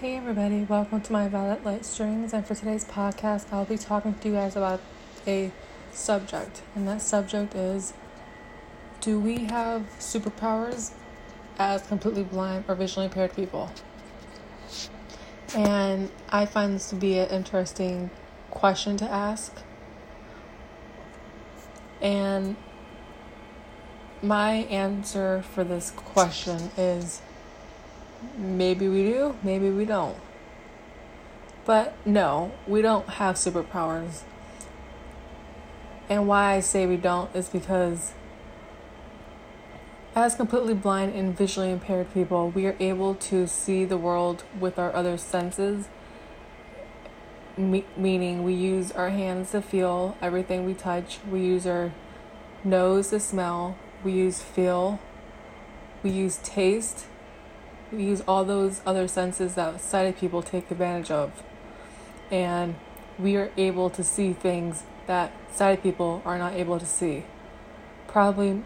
Hey everybody, welcome to my Violet Light Strings. And for today's podcast, I'll be talking to you guys about a subject. And that subject is Do we have superpowers as completely blind or visually impaired people? And I find this to be an interesting question to ask. And my answer for this question is maybe we do, maybe we don't. But no, we don't have superpowers. And why I say we don't is because as completely blind and visually impaired people, we are able to see the world with our other senses. Me- meaning, we use our hands to feel everything we touch, we use our nose to smell, we use feel, we use taste, we use all those other senses that sighted people take advantage of. And we are able to see things that sighted people are not able to see. Probably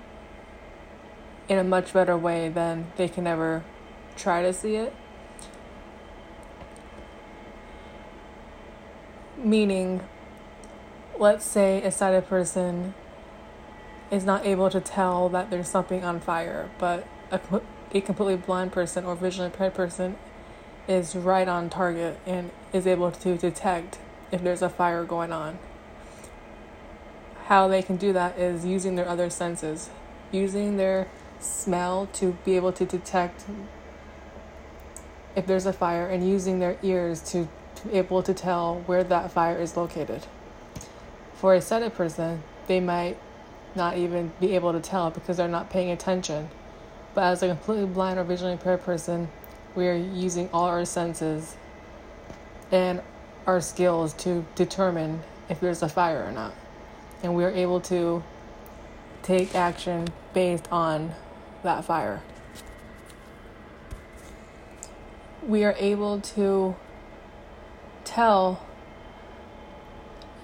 in a much better way than they can ever try to see it. Meaning, let's say a sighted person is not able to tell that there's something on fire, but a, a completely blind person or visually impaired person is right on target and is able to detect if there's a fire going on. How they can do that is using their other senses, using their smell to be able to detect if there's a fire, and using their ears to, be able to tell where that fire is located. For a sighted person, they might not even be able to tell because they're not paying attention. But as a completely blind or visually impaired person, we are using all our senses and our skills to determine if there's a fire or not. And we are able to take action based on that fire. We are able to tell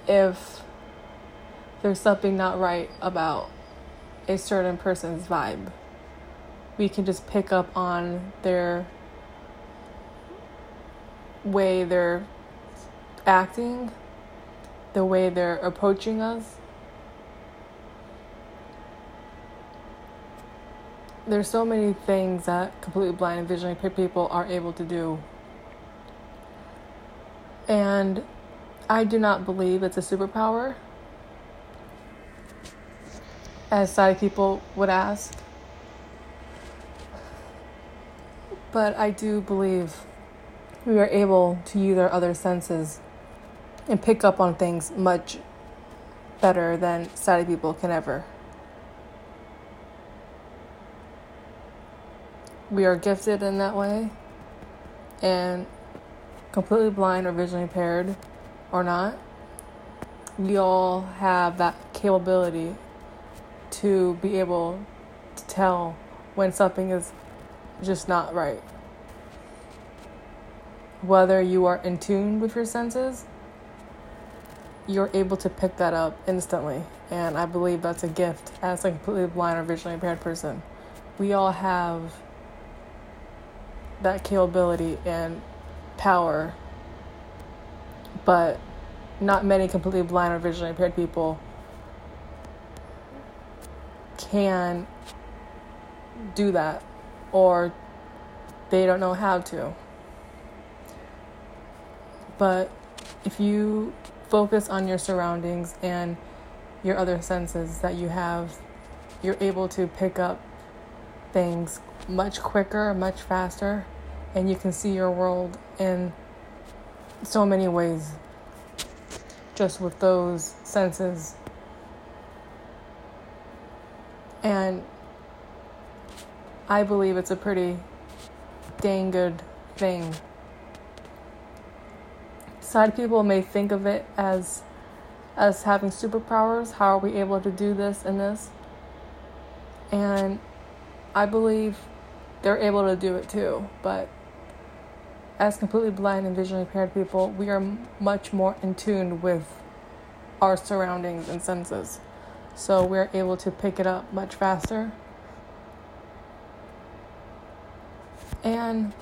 if there's something not right about a certain person's vibe. We can just pick up on their way they're acting, the way they're approaching us. There's so many things that completely blind and visually impaired people are able to do. And I do not believe it's a superpower as sighted people would ask. But I do believe we are able to use our other senses and pick up on things much better than sighted people can ever. We are gifted in that way, and completely blind or visually impaired or not, we all have that capability to be able to tell when something is just not right. Whether you are in tune with your senses, you're able to pick that up instantly. And I believe that's a gift as a completely blind or visually impaired person. We all have that capability and power, but not many completely blind or visually impaired people can do that or they don't know how to. But if you focus on your surroundings and your other senses that you have, you're able to pick up things much quicker, much faster, and you can see your world in so many ways just with those senses and I believe it's a pretty dang good thing. Side people may think of it as us having superpowers. How are we able to do this and this? And I believe they're able to do it too. But as completely blind and visually impaired people, we are much more in tune with our surroundings and senses so we're able to pick it up much faster. And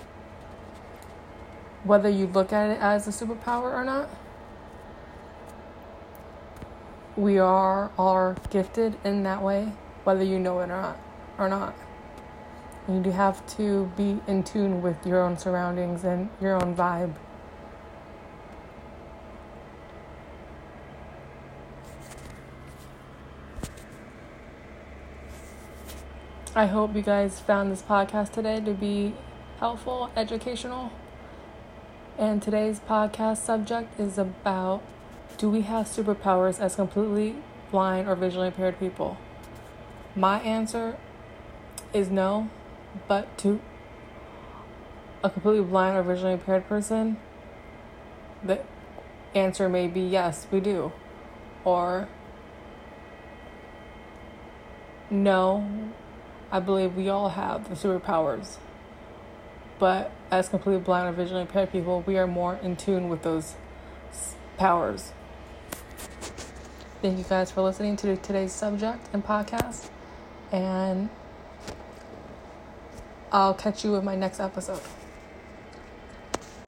whether you look at it as a superpower or not, we are are gifted in that way, whether you know it or not or not. You do have to be in tune with your own surroundings and your own vibe. I hope you guys found this podcast today to be helpful, educational. And today's podcast subject is about do we have superpowers as completely blind or visually impaired people? My answer is no, but to a completely blind or visually impaired person, the answer may be yes, we do. Or no, I believe we all have the superpowers. But as completely blind or visually impaired people, we are more in tune with those powers. Thank you guys for listening to today's subject and podcast. And I'll catch you with my next episode.